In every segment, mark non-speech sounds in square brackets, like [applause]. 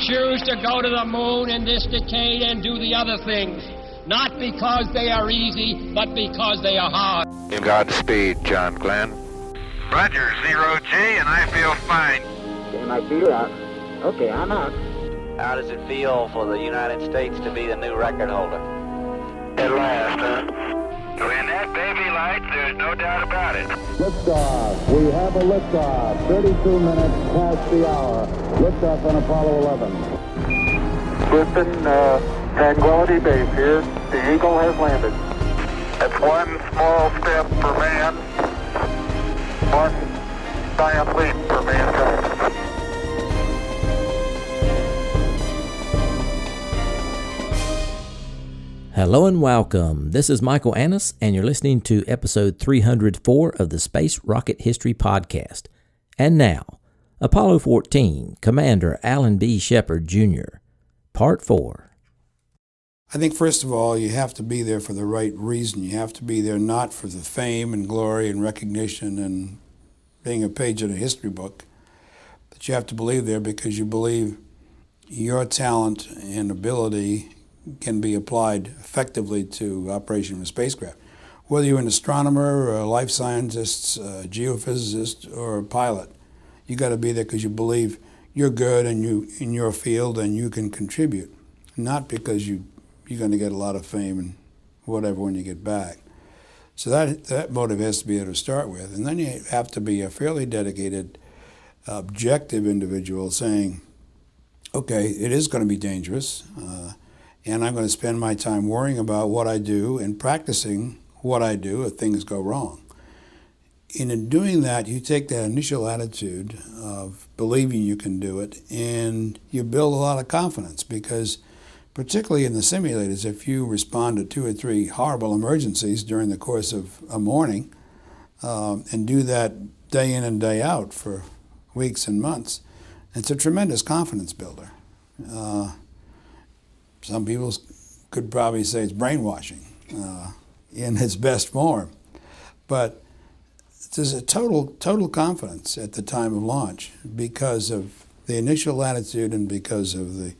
choose to go to the moon in this decade and do the other things, not because they are easy, but because they are hard. Godspeed, John Glenn. Roger, zero G, and I feel fine. Getting my feet out. Okay, I'm out. How does it feel for the United States to be the new record holder? At last, huh? When that baby lights, there's no doubt about it. Liftoff. We have a liftoff. 32 minutes past the hour. Liftoff on Apollo 11. Houston, uh, Tranquility Base here. The Eagle has landed. That's one small step for man, one giant leap for mankind. Hello and welcome. This is Michael Annis, and you're listening to episode 304 of the Space Rocket History Podcast. And now, Apollo 14, Commander Alan B. Shepard, Jr., Part 4. I think, first of all, you have to be there for the right reason. You have to be there not for the fame and glory and recognition and being a page in a history book, but you have to believe there because you believe your talent and ability can be applied effectively to operation of a spacecraft. Whether you're an astronomer, a life scientist, a geophysicist, or a pilot, you got to be there because you believe you're good and you in your field and you can contribute, not because you you're going to get a lot of fame and whatever when you get back. So that that motive has to be there to start with, and then you have to be a fairly dedicated, objective individual saying, okay, it is going to be dangerous. Uh, and I'm going to spend my time worrying about what I do and practicing what I do if things go wrong. And in doing that, you take that initial attitude of believing you can do it and you build a lot of confidence because, particularly in the simulators, if you respond to two or three horrible emergencies during the course of a morning um, and do that day in and day out for weeks and months, it's a tremendous confidence builder. Uh, some people could probably say it's brainwashing uh, in its best form, but there's a total total confidence at the time of launch because of the initial attitude and because of the,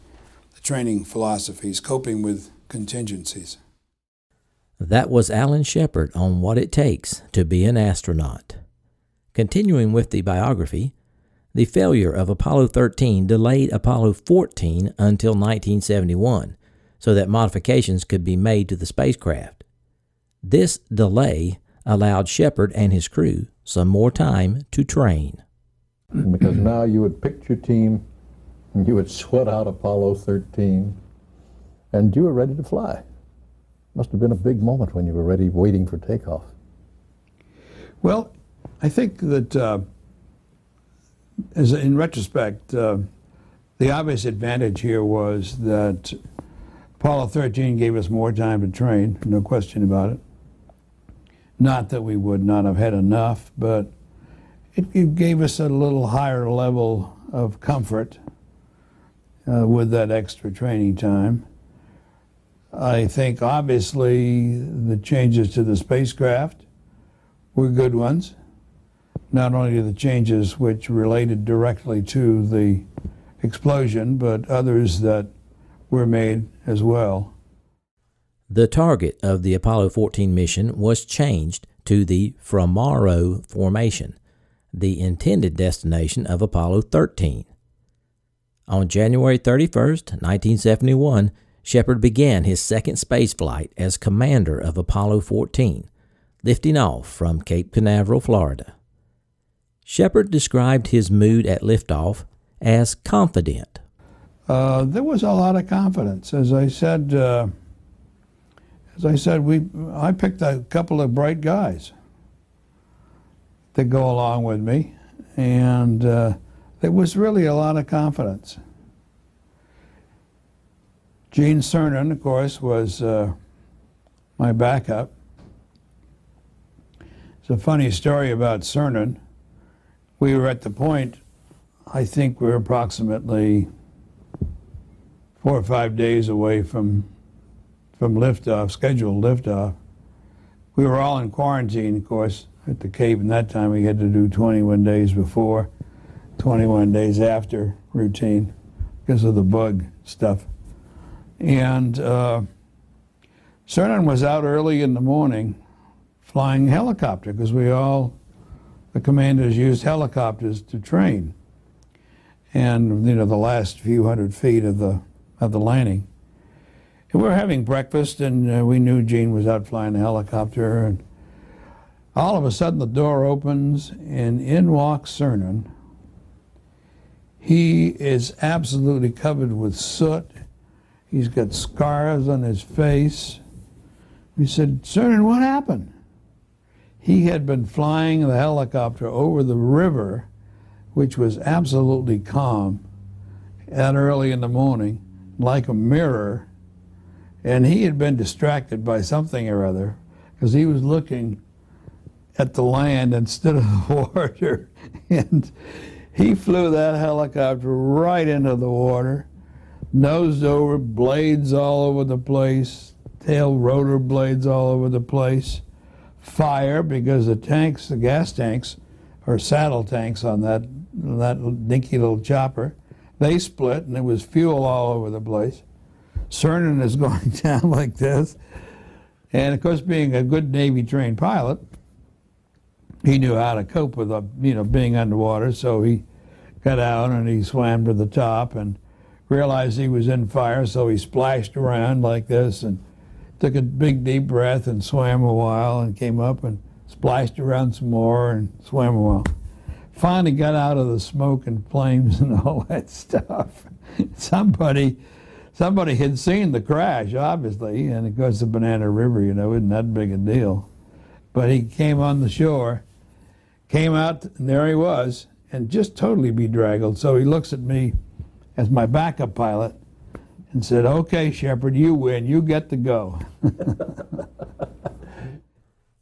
the training philosophies, coping with contingencies. That was Alan Shepard on what it takes to be an astronaut. Continuing with the biography, the failure of Apollo 13 delayed Apollo 14 until 1971 so that modifications could be made to the spacecraft. This delay allowed Shepard and his crew some more time to train. Because now you would pick your team, and you would sweat out Apollo 13, and you were ready to fly. Must have been a big moment when you were ready, waiting for takeoff. Well, I think that, uh, as in retrospect, uh, the obvious advantage here was that Apollo 13 gave us more time to train, no question about it. Not that we would not have had enough, but it, it gave us a little higher level of comfort uh, with that extra training time. I think obviously the changes to the spacecraft were good ones. Not only the changes which related directly to the explosion, but others that were made as well. The target of the Apollo 14 mission was changed to the Fra Mauro Formation, the intended destination of Apollo 13. On January 31, 1971, Shepard began his second spaceflight as commander of Apollo 14, lifting off from Cape Canaveral, Florida. Shepard described his mood at liftoff as confident. Uh, there was a lot of confidence. As I said, uh, as I said, we I picked a couple of bright guys to go along with me, and uh, there was really a lot of confidence. Gene Cernan, of course, was uh, my backup. It's a funny story about Cernan. We were at the point, I think we were approximately four or five days away from from liftoff, scheduled liftoff. We were all in quarantine, of course, at the Cape, and that time we had to do 21 days before, 21 days after routine. because of the bug stuff. And uh, Cernan was out early in the morning flying helicopter because we all, the commanders used helicopters to train. And, you know, the last few hundred feet of the, of the landing. We were having breakfast, and uh, we knew Gene was out flying the helicopter. And all of a sudden, the door opens, and in walks Cernan. He is absolutely covered with soot. He's got scars on his face. We said, Cernan, what happened? He had been flying the helicopter over the river, which was absolutely calm, that early in the morning, like a mirror and he had been distracted by something or other because he was looking at the land instead of [laughs] the water. and he flew that helicopter right into the water, nosed over, blades all over the place, tail rotor blades all over the place, fire because the tanks, the gas tanks, or saddle tanks on that, that dinky little chopper, they split and there was fuel all over the place. Cernan is [laughs] going down like this. And of course, being a good Navy trained pilot, he knew how to cope with, a, you know, being underwater. So he got out and he swam to the top and realized he was in fire. So he splashed around like this and took a big deep breath and swam a while and came up and splashed around some more and swam a while. Finally got out of the smoke and flames and [laughs] all that stuff. Somebody somebody had seen the crash, obviously, and of course the Banana River, you know, isn't that big a deal. But he came on the shore, came out, and there he was, and just totally bedraggled. So he looks at me as my backup pilot and said, Okay, Shepard, you win. You get to go. [laughs]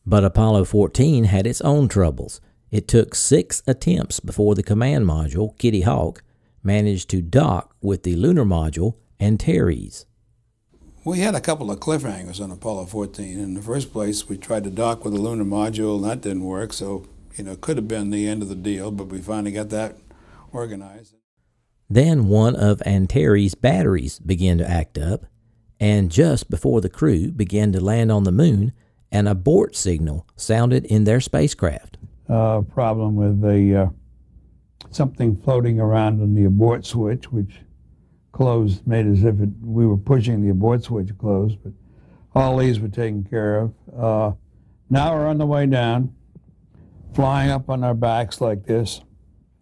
but Apollo 14 had its own troubles. It took six attempts before the command module, Kitty Hawk, managed to dock with the lunar module Antares. We had a couple of cliffhangers on Apollo 14. In the first place, we tried to dock with the lunar module, and that didn't work. So, you know, it could have been the end of the deal, but we finally got that organized. Then one of Antares' batteries began to act up, and just before the crew began to land on the moon, an abort signal sounded in their spacecraft. Uh, problem with the uh, something floating around in the abort switch, which closed, made as if it, we were pushing the abort switch closed, but all these were taken care of. Uh, now we're on the way down, flying up on our backs like this,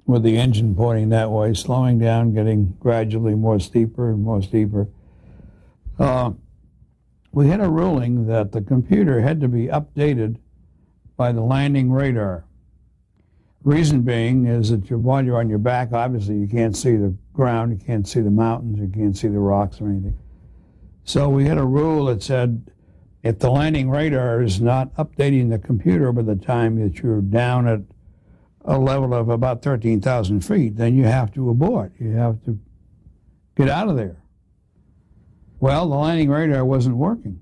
with the engine pointing that way, slowing down, getting gradually more steeper and more steeper. Uh, we had a ruling that the computer had to be updated by the landing radar. Reason being is that you, while you're on your back, obviously you can't see the ground, you can't see the mountains, you can't see the rocks or anything. So we had a rule that said if the landing radar is not updating the computer by the time that you're down at a level of about 13,000 feet, then you have to abort. You have to get out of there. Well, the landing radar wasn't working.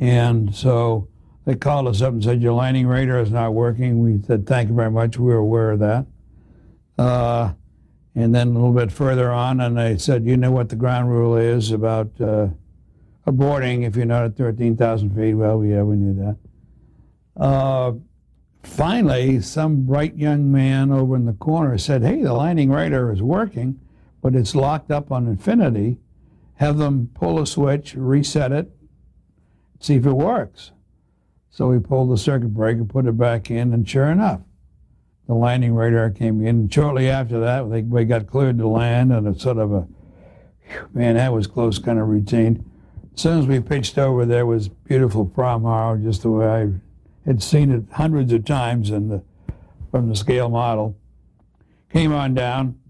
And so they called us up and said, Your landing radar is not working. We said, Thank you very much. We were aware of that. Uh, and then a little bit further on, and they said, You know what the ground rule is about uh, aborting if you're not at 13,000 feet? Well, yeah, we knew that. Uh, finally, some bright young man over in the corner said, Hey, the landing radar is working, but it's locked up on infinity. Have them pull a switch, reset it, see if it works. So we pulled the circuit breaker, put it back in, and sure enough, the landing radar came in. And shortly after that, we got cleared to land, and it's sort of a, man, that was close kind of routine. As soon as we pitched over, there was beautiful Prom just the way I had seen it hundreds of times in the, from the scale model. Came on down,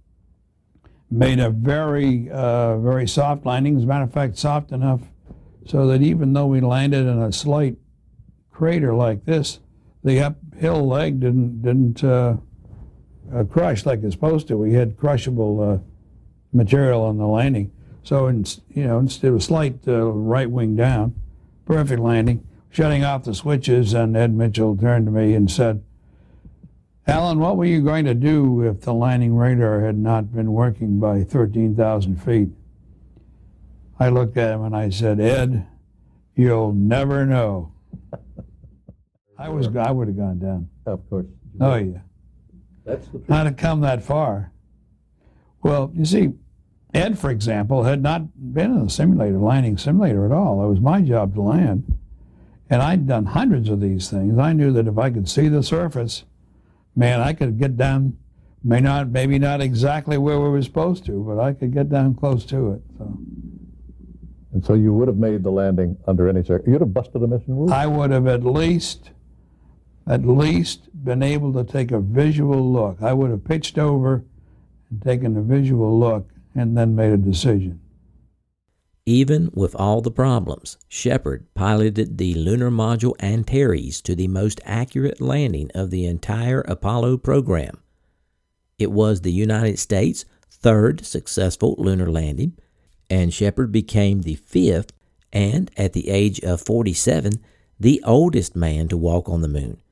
made a very, uh, very soft landing. As a matter of fact, soft enough so that even though we landed in a slight crater like this, the uphill leg didn't didn't uh, uh, crush like it's supposed to. We had crushable uh, material on the landing, so in, you know instead of a slight uh, right wing down, perfect landing. Shutting off the switches, and Ed Mitchell turned to me and said, Alan, what were you going to do if the landing radar had not been working by 13,000 feet? I looked at him and I said, Ed, you'll never know. I was I would have gone down. Oh, of course. Oh yeah. That's the Not have come that far. Well, you see, Ed, for example, had not been in a simulator, landing simulator at all. It was my job to land. And I'd done hundreds of these things. I knew that if I could see the surface, man, I could get down, may not, maybe not exactly where we were supposed to, but I could get down close to it. So And so you would have made the landing under any circumstances. You'd have busted a mission rule. I would have at least, at least been able to take a visual look. I would have pitched over and taken a visual look and then made a decision. Even with all the problems, Shepard piloted the lunar module Antares to the most accurate landing of the entire Apollo program. It was the United States' third successful lunar landing, and Shepard became the fifth and, at the age of 47, the oldest man to walk on the moon,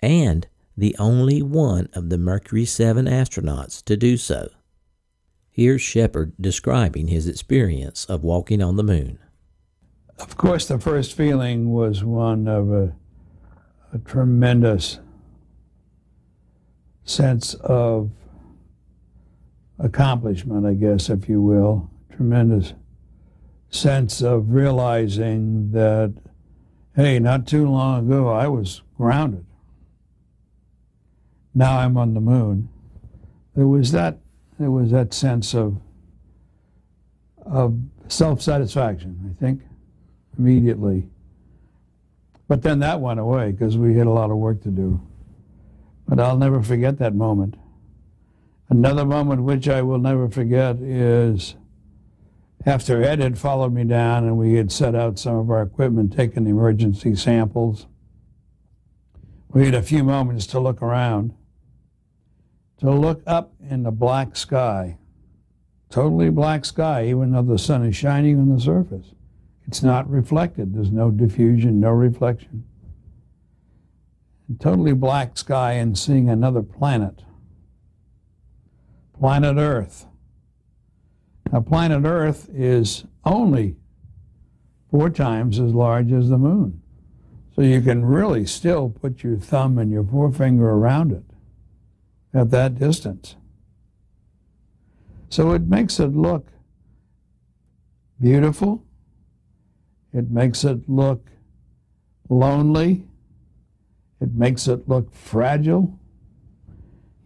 and the only one of the Mercury 7 astronauts to do so. Here's Shepard describing his experience of walking on the moon. Of course, the first feeling was one of a, a tremendous sense of accomplishment, I guess, if you will. Tremendous sense of realizing that, hey, not too long ago I was grounded. Now I'm on the moon. There was that there was that sense of of self-satisfaction, I think, immediately. But then that went away because we had a lot of work to do. But I'll never forget that moment. Another moment which I will never forget is after Ed had followed me down and we had set out some of our equipment, taken the emergency samples. We had a few moments to look around, to look up in the black sky, totally black sky, even though the sun is shining on the surface. It's not reflected. There's no diffusion, no reflection. Totally black sky and seeing another planet, planet Earth. Now, planet Earth is only four times as large as the moon. So you can really still put your thumb and your forefinger around it at that distance. So it makes it look beautiful. It makes it look lonely. It makes it look fragile.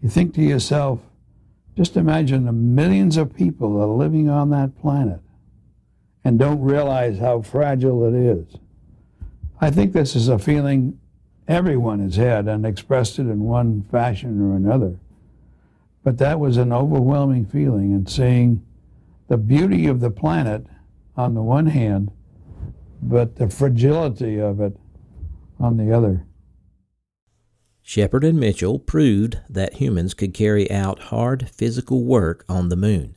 You think to yourself, just imagine the millions of people that are living on that planet and don't realize how fragile it is. I think this is a feeling everyone has had and expressed it in one fashion or another. But that was an overwhelming feeling, and seeing the beauty of the planet on the one hand, but the fragility of it on the other. Shepard and Mitchell proved that humans could carry out hard physical work on the moon.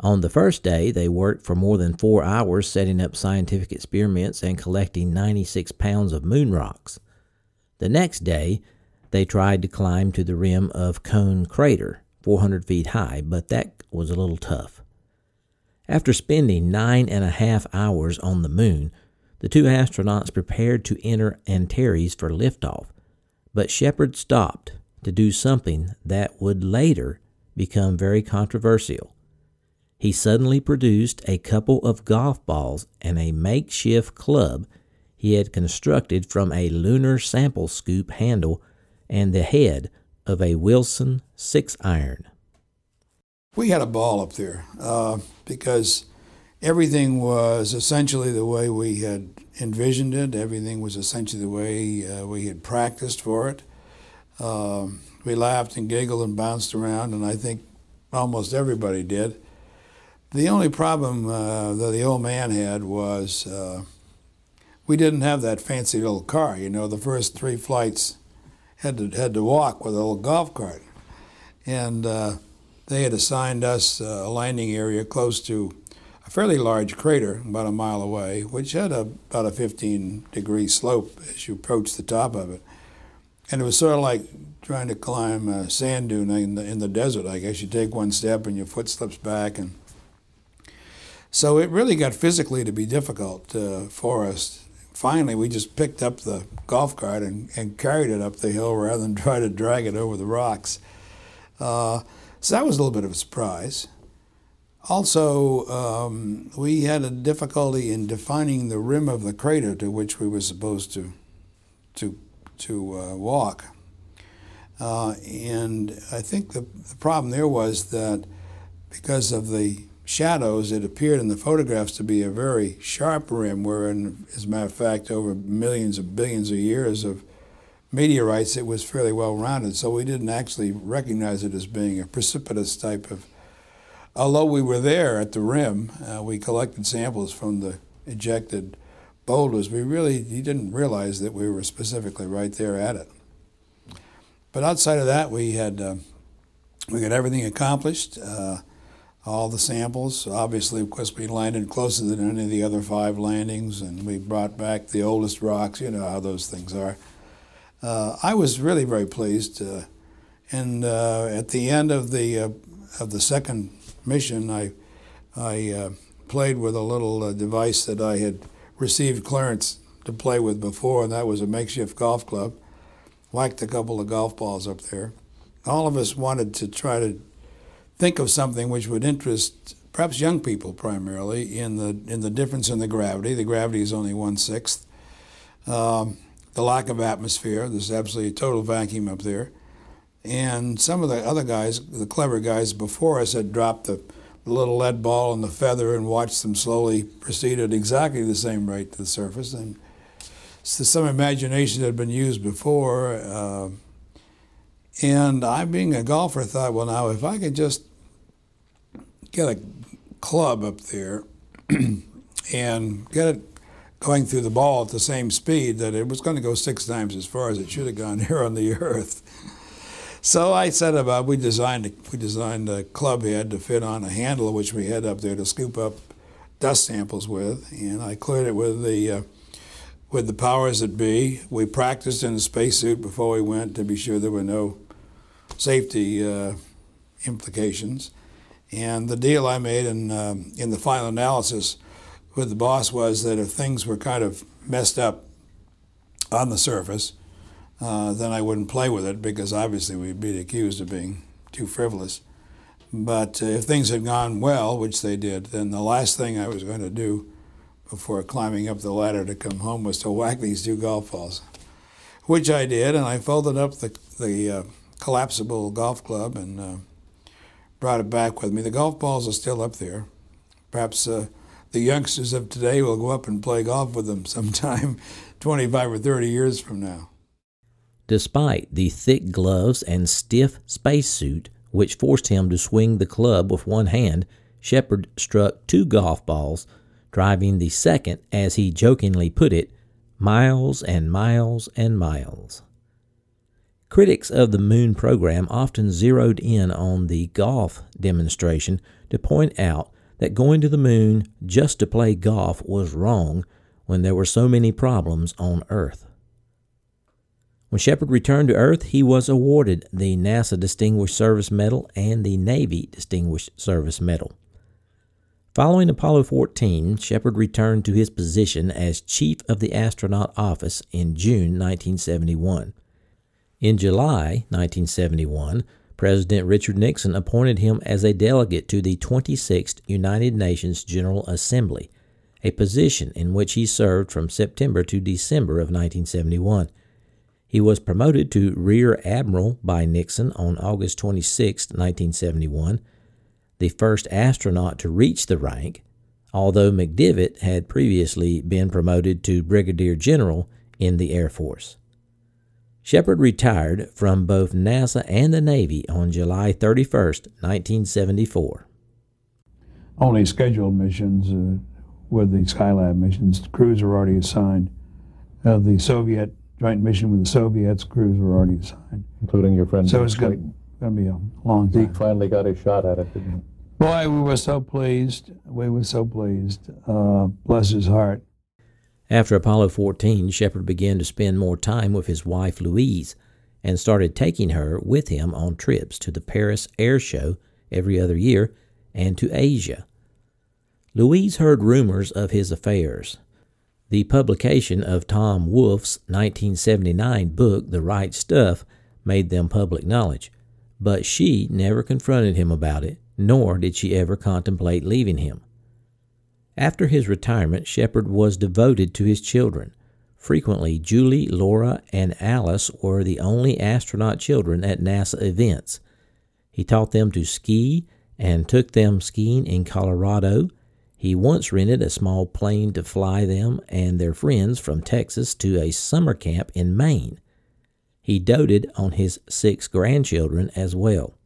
On the first day, they worked for more than four hours setting up scientific experiments and collecting 96 pounds of moon rocks. The next day, they tried to climb to the rim of Cone Crater, 400 feet high, but that was a little tough. After spending nine and a half hours on the moon, the two astronauts prepared to enter Antares for liftoff, but Shepard stopped to do something that would later become very controversial. He suddenly produced a couple of golf balls and a makeshift club he had constructed from a lunar sample scoop handle and the head of a Wilson six iron. We had a ball up there uh, because everything was essentially the way we had envisioned it. Everything was essentially the way uh, we had practiced for it. Um, we laughed and giggled and bounced around, and I think almost everybody did. The only problem uh, that the old man had was uh, we didn't have that fancy little car. You know, the first three flights had to had to walk with a little golf cart, and uh, they had assigned us a landing area close to a fairly large crater, about a mile away, which had a, about a 15 degree slope as you approach the top of it. And it was sort of like trying to climb a sand dune in the, in the desert. I guess you take one step and your foot slips back. And so it really got physically to be difficult uh, for us. Finally, we just picked up the golf cart and, and carried it up the hill rather than [laughs] try to drag it over the rocks. Uh, so that was a little bit of a surprise. Also, um, we had a difficulty in defining the rim of the crater to which we were supposed to to to uh, walk. Uh, and I think the, the problem there was that because of the shadows, it appeared in the photographs to be a very sharp rim, where, in, as a matter of fact, over millions of billions of years of meteorites, it was fairly well rounded. So we didn't actually recognize it as being a precipitous type of. Although we were there at the rim, uh, we collected samples from the ejected boulders. We really you didn't realize that we were specifically right there at it. But outside of that, we had uh, we got everything accomplished. Uh, all the samples. Obviously, of course, we landed closer than any of the other five landings, and we brought back the oldest rocks. You know how those things are. Uh, I was really very pleased, uh, and uh, at the end of the uh, of the second mission, I I uh, played with a little device that I had received clearance to play with before, and that was a makeshift golf club whacked a couple of golf balls up there. All of us wanted to try to think of something which would interest perhaps young people primarily in the in the difference in the gravity. The gravity is only one sixth. Um, the lack of atmosphere. There's absolutely a total vacuum up there. And some of the other guys, the clever guys before us, had dropped the, little lead ball and the feather and watched them slowly proceed at exactly the same rate to the surface. And so some imagination had been used before. Uh, and I, being a golfer, thought, well, now if I could just get a club up there [clears throat] and get it going through the ball at the same speed that it was going to go six times as far as it should have gone [laughs] here on the earth. So I set about we designed a, we designed a club head to fit on a handle which we had up there to scoop up dust samples with, and I cleared it with the uh, with the powers that be. We practiced in a spacesuit before we went to be sure there were no safety uh, implications. And the deal I made in, um, in the final analysis with the boss was that if things were kind of messed up on the surface, uh, then I wouldn't play with it because obviously we'd be accused of being too frivolous. But uh, if things had gone well, which they did, then the last thing I was going to do before climbing up the ladder to come home was to whack these two golf balls, which I did, and I folded up the, the uh, collapsible golf club and uh, brought it back with me. The golf balls are still up there. Perhaps uh, the youngsters of today will go up and play golf with them [laughs] sometime 25 or 30 years from now. Despite the thick gloves and stiff spacesuit, which forced him to swing the club with one hand, Shepard struck two golf balls driving the second, as he jokingly put it, miles and miles and miles. Critics of the moon program often zeroed in on the golf demonstration to point out that going to the moon just to play golf was wrong when there were so many problems on Earth. When Shepard returned to Earth, he was awarded the NASA Distinguished Service Medal and the Navy Distinguished Service Medal. Following Apollo 14, Shepard returned to his position as Chief of the Astronaut Office in June 1971. In July 1971, President Richard Nixon appointed him as a delegate to the 26th United Nations General Assembly, a position in which he served from September to December of 1971. He was promoted to Rear Admiral by Nixon on August 26, 1971 the first astronaut to reach the rank, although McDivitt had previously been promoted to brigadier general in the Air Force. Shepard retired from both NASA and the Navy on July 31, 1974. Only scheduled missions uh, with the Skylab missions. Crews were already assigned. Uh, the Soviet joint mission with the Soviets, crews were already assigned. Including your friend. So it's going to be a long time. Deke finally got his shot at it, didn't he? Boy, we were so pleased. We were so pleased. Uh, bless his heart. After Apollo 14, Shepard began to spend more time with his wife Louise. and started taking her with him on trips to the Paris Air Show every other year and to Asia. Louise heard rumors of his affairs. The publication of Tom Wolfe's 1979 book, The Right Stuff, made them public knowledge, but she never confronted him about it, nor did she ever contemplate leaving him. After his retirement, Shepard was devoted to his children. Frequently, Julie, Laura, and Alice were the only astronaut children at NASA events. He taught them to ski and took them skiing in Colorado. He once rented a small plane to fly them and their friends from Texas to a summer camp in Maine. He doted on his six grandchildren as well.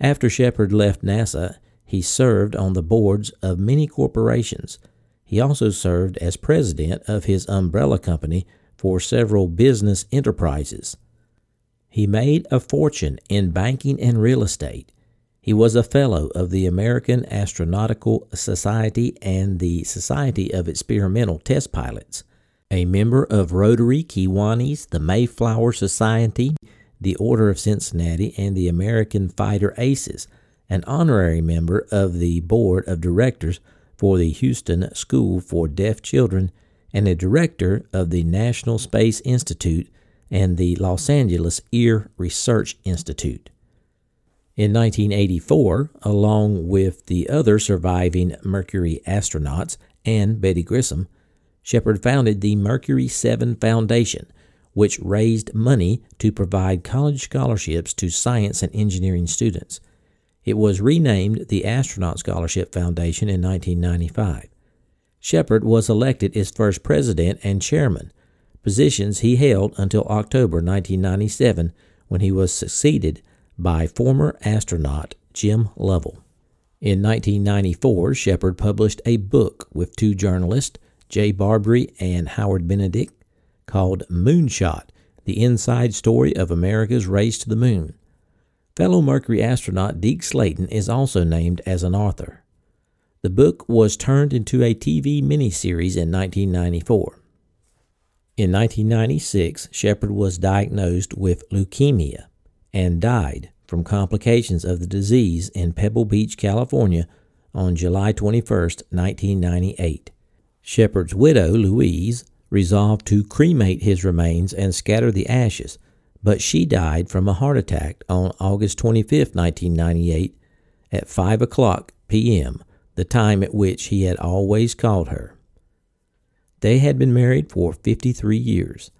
After Shepard left NASA, he served on the boards of many corporations. He also served as president of his umbrella company for several business enterprises. He made a fortune in banking and real estate. He was a fellow of the American Astronautical Society and the Society of Experimental Test Pilots, a member of Rotary Kiwanis, the Mayflower Society, the Order of Cincinnati, and the American Fighter Aces, an honorary member of the board of directors for the Houston School for Deaf Children, and a director of the National Space Institute and the Los Angeles Ear Research Institute. In 1984, along with the other surviving Mercury astronauts and Betty Grissom, Shepard founded the Mercury 7 Foundation, which raised money to provide college scholarships to science and engineering students. It was renamed the Astronaut Scholarship Foundation in 1995. Shepard was elected its first president and chairman, positions he held until October 1997 when he was succeeded by former astronaut Jim Lovell. In 1994, Shepard published a book with two journalists, Jay Barbree and Howard Benedict, called Moonshot The Inside Story of America's Race to the Moon. Fellow Mercury astronaut Deke Slayton is also named as an author. The book was turned into a TV miniseries in 1994. In 1996, Shepard was diagnosed with leukemia and died from complications of the disease in Pebble Beach, California on July 21, 1998. Shepard's widow, Louise, resolved to cremate his remains and scatter the ashes but she died from a heart attack on August 25, 1998, at 5 o'clock p.m., the time at which he had always called her. They had been married for 53 years.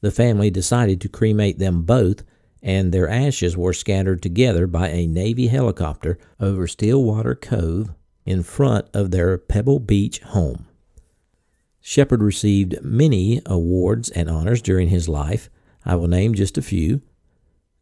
The family decided to cremate them both, and their ashes were scattered together by a Navy helicopter over Stillwater Cove in front of their Pebble Beach home. Shepard received many awards and honors during his life, I will name just a few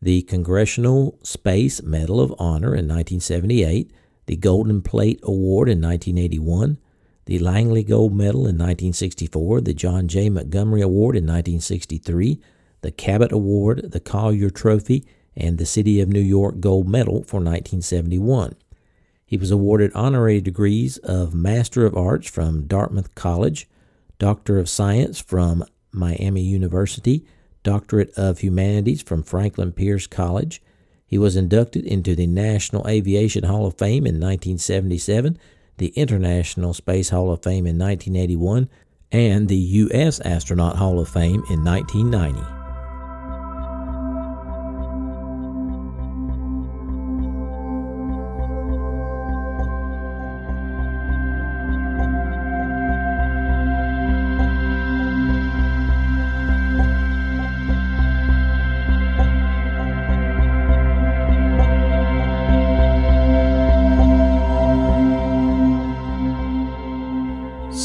the Congressional Space Medal of Honor in 1978, the Golden Plate Award in 1981, the Langley Gold Medal in 1964, the John J. Montgomery Award in 1963, the Cabot Award, the Collier Trophy, and the City of New York Gold Medal for 1971. He was awarded honorary degrees of Master of Arts from Dartmouth College, Doctor of Science from Miami University, Doctorate of Humanities from Franklin Pierce College. He was inducted into the National Aviation Hall of Fame in 1977, the International Space Hall of Fame in 1981, and the U.S. Astronaut Hall of Fame in 1990.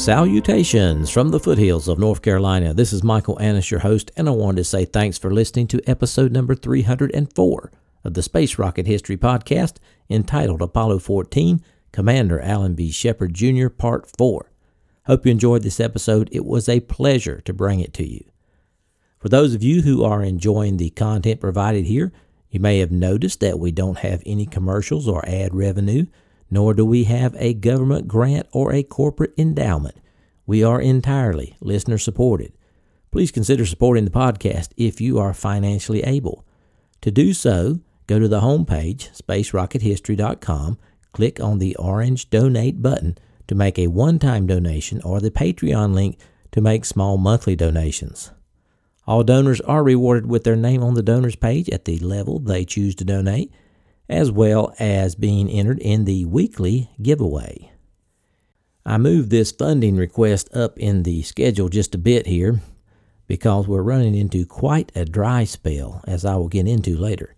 Salutations from the foothills of North Carolina. This is Michael Annis, your host, and I wanted to say thanks for listening to episode number 304 of the Space Rocket History Podcast entitled Apollo 14 Commander Alan B. Shepard Jr., Part 4. Hope you enjoyed this episode. It was a pleasure to bring it to you. For those of you who are enjoying the content provided here, you may have noticed that we don't have any commercials or ad revenue nor do we have a government grant or a corporate endowment. We are entirely listener supported. please consider supporting the podcast if you are financially able. To do so, go to the homepage, spacerockethistory.com, click on the orange donate button to make a one time donation or the Patreon link to make small monthly donations. All donors are rewarded with their name on the donors page at the level they choose to donate, as well as being entered in the weekly giveaway. I moved this funding request up in the schedule just a bit here because we're running into quite a dry spell, as I will get into later.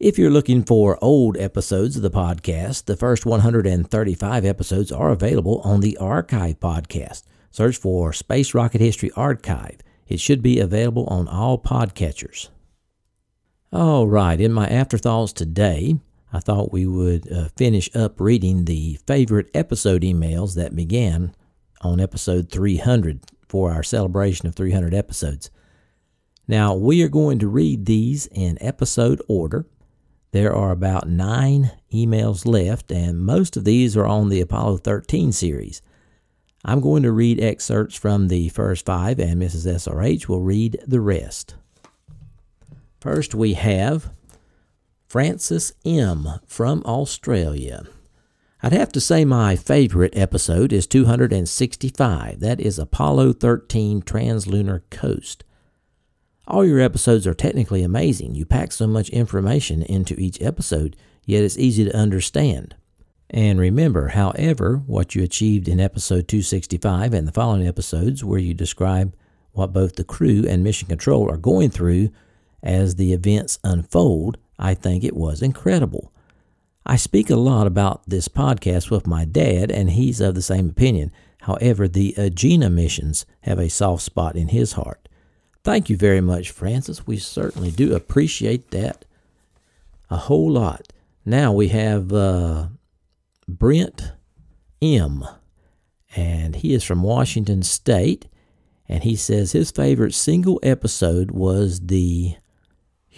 If you're looking for old episodes of the podcast, the first 135 episodes are available on the Archive podcast. Search for Space Rocket History Archive. It should be available on all podcatchers. All right, in my afterthoughts today, I thought we would uh, finish up reading the favorite episode emails that began on episode 300 for our celebration of 300 episodes. Now, we are going to read these in episode order. There are about nine emails left, and most of these are on the Apollo 13 series. I'm going to read excerpts from the first five, and Mrs. SRH will read the rest. First, we have Francis M. from Australia. I'd have to say my favorite episode is 265. That is Apollo 13 Translunar Coast. All your episodes are technically amazing. You pack so much information into each episode, yet it's easy to understand. And remember, however, what you achieved in episode 265 and the following episodes, where you describe what both the crew and mission control are going through as the events unfold, I think it was incredible. I speak a lot about this podcast with my dad, and he's of the same opinion. However, the Agena missions have a soft spot in his heart. Thank you very much, Francis. We certainly do appreciate that a whole lot. Now we have uh, Brent M., and he is from Washington State, and he says his favorite single episode was the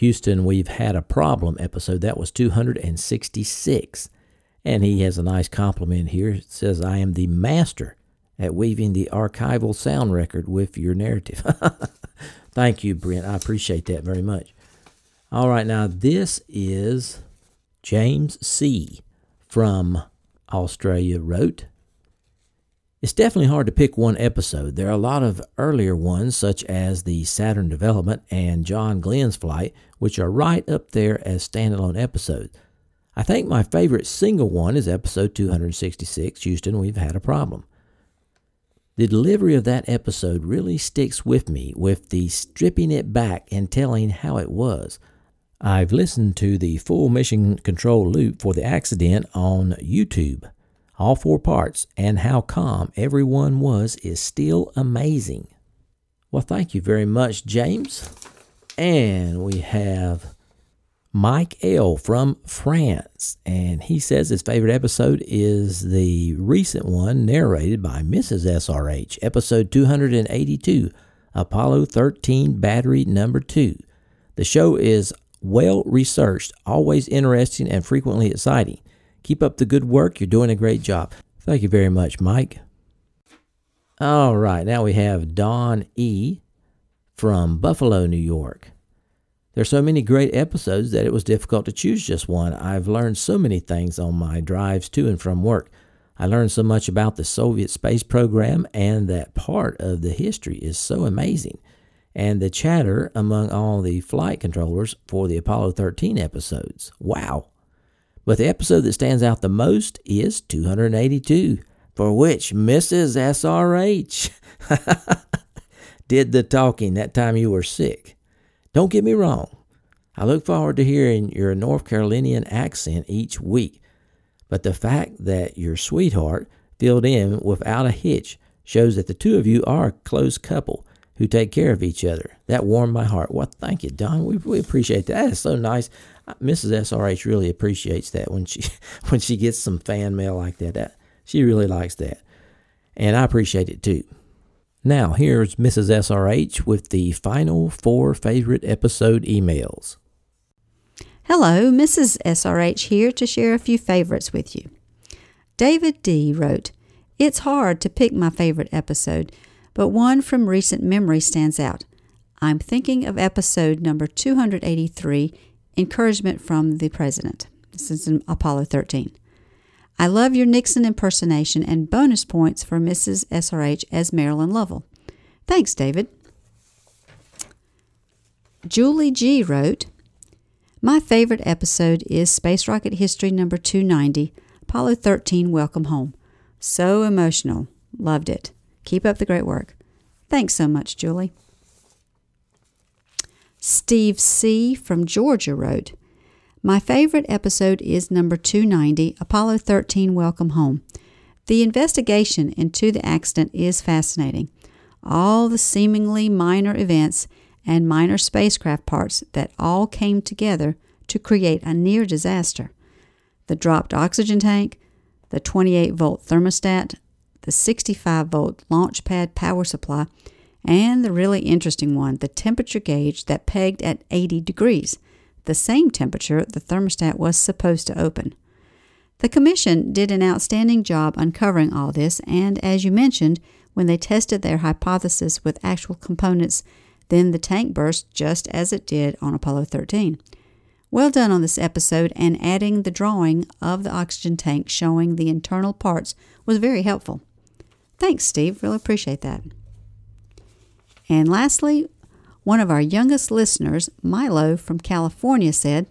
Houston We've Had a Problem episode. That was 266. And he has a nice compliment here. It says, I am the master at weaving the archival sound record with your narrative. [laughs] Thank you, Brent. I appreciate that very much. All right, now this is James C. from Australia wrote. It's definitely hard to pick one episode. There are a lot of earlier ones, such as the Saturn development and John Glenn's flight, which are right up there as standalone episodes. I think my favorite single one is episode 266 Houston, We've Had a Problem. The delivery of that episode really sticks with me with the stripping it back and telling how it was. I've listened to the full mission control loop for the accident on YouTube. All four parts and how calm everyone was is still amazing. Well, thank you very much, James. And we have Mike L. from France, and he says his favorite episode is the recent one narrated by Mrs. SRH, episode 282, Apollo 13 Battery Number 2. The show is well researched, always interesting, and frequently exciting. Keep up the good work. You're doing a great job. Thank you very much, Mike. All right, now we have Don E. from Buffalo, New York. There's so many great episodes that it was difficult to choose just one. I've learned so many things on my drives to and from work. I learned so much about the Soviet space program, and that part of the history is so amazing. And the chatter among all the flight controllers for the Apollo 13 episodes. Wow. But the episode that stands out the most is 282, for which Mrs. SRH [laughs] did the talking that time you were sick. Don't get me wrong. I look forward to hearing your North Carolinian accent each week, but the fact that your sweetheart filled in without a hitch shows that the two of you are a close couple who take care of each other. That warmed my heart. Well, thank you, Don. We, we appreciate that. That is so nice. Uh, Mrs. SRH really appreciates that when she [laughs] when she gets some fan mail like that. that she really likes that, and I appreciate it too. Now, here's Mrs. SRH with the final four favorite episode emails. Hello, Mrs. SRH here to share a few favorites with you. David D. wrote, It's hard to pick my favorite episode, but one from recent memory stands out. I'm thinking of episode number 283 Encouragement from the President. This is in Apollo 13. I love your Nixon impersonation and bonus points for Mrs. SRH as Marilyn Lovell. Thanks, David. Julie G. wrote, My favorite episode is Space Rocket History number 290, Apollo 13 Welcome Home. So emotional. Loved it. Keep up the great work. Thanks so much, Julie. Steve C. from Georgia wrote, My favorite episode is number 290, Apollo 13 Welcome Home. The investigation into the accident is fascinating. All the seemingly minor events and minor spacecraft parts that all came together to create a near disaster. The dropped oxygen tank, the 28 volt thermostat, the 65 volt launch pad power supply, and the really interesting one, the temperature gauge that pegged at 80 degrees, the same temperature the thermostat was supposed to open. The Commission did an outstanding job uncovering all this, and as you mentioned, when they tested their hypothesis with actual components, then the tank burst just as it did on Apollo 13. Well done on this episode, and adding the drawing of the oxygen tank showing the internal parts was very helpful. Thanks, Steve. Really appreciate that. And lastly, one of our youngest listeners, Milo from California, said,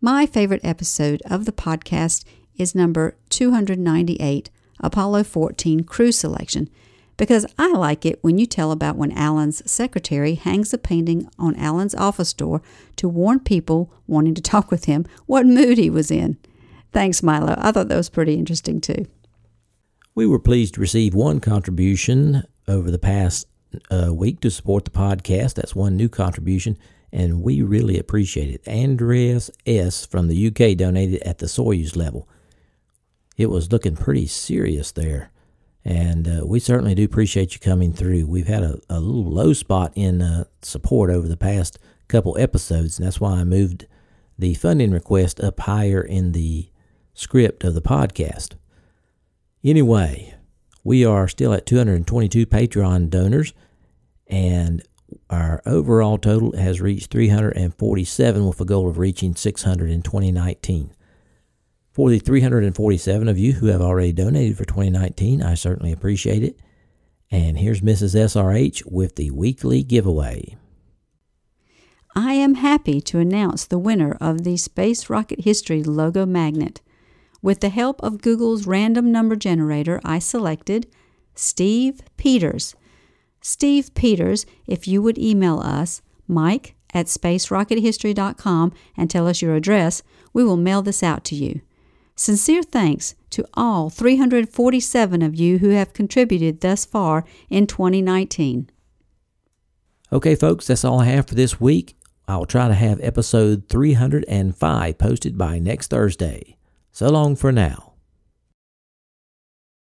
My favorite episode of the podcast is number 298, Apollo 14 Crew Selection, because I like it when you tell about when Alan's secretary hangs a painting on Alan's office door to warn people wanting to talk with him what mood he was in. Thanks, Milo. I thought that was pretty interesting too. We were pleased to receive one contribution over the past uh, week to support the podcast. That's one new contribution, and we really appreciate it. Andreas S. from the UK donated at the Soyuz level. It was looking pretty serious there. And uh, we certainly do appreciate you coming through. We've had a, a little low spot in uh, support over the past couple episodes, and that's why I moved the funding request up higher in the script of the podcast. Anyway, we are still at 222 Patreon donors, and our overall total has reached 347 with a goal of reaching 600 in 2019. For the 347 of you who have already donated for 2019, I certainly appreciate it. And here's Mrs. SRH with the weekly giveaway. I am happy to announce the winner of the Space Rocket History logo magnet. With the help of Google's random number generator, I selected Steve Peters. Steve Peters, if you would email us, mike at spacerockethistory.com, and tell us your address, we will mail this out to you. Sincere thanks to all 347 of you who have contributed thus far in 2019. Okay, folks, that's all I have for this week. I'll try to have episode 305 posted by next Thursday. So long for now.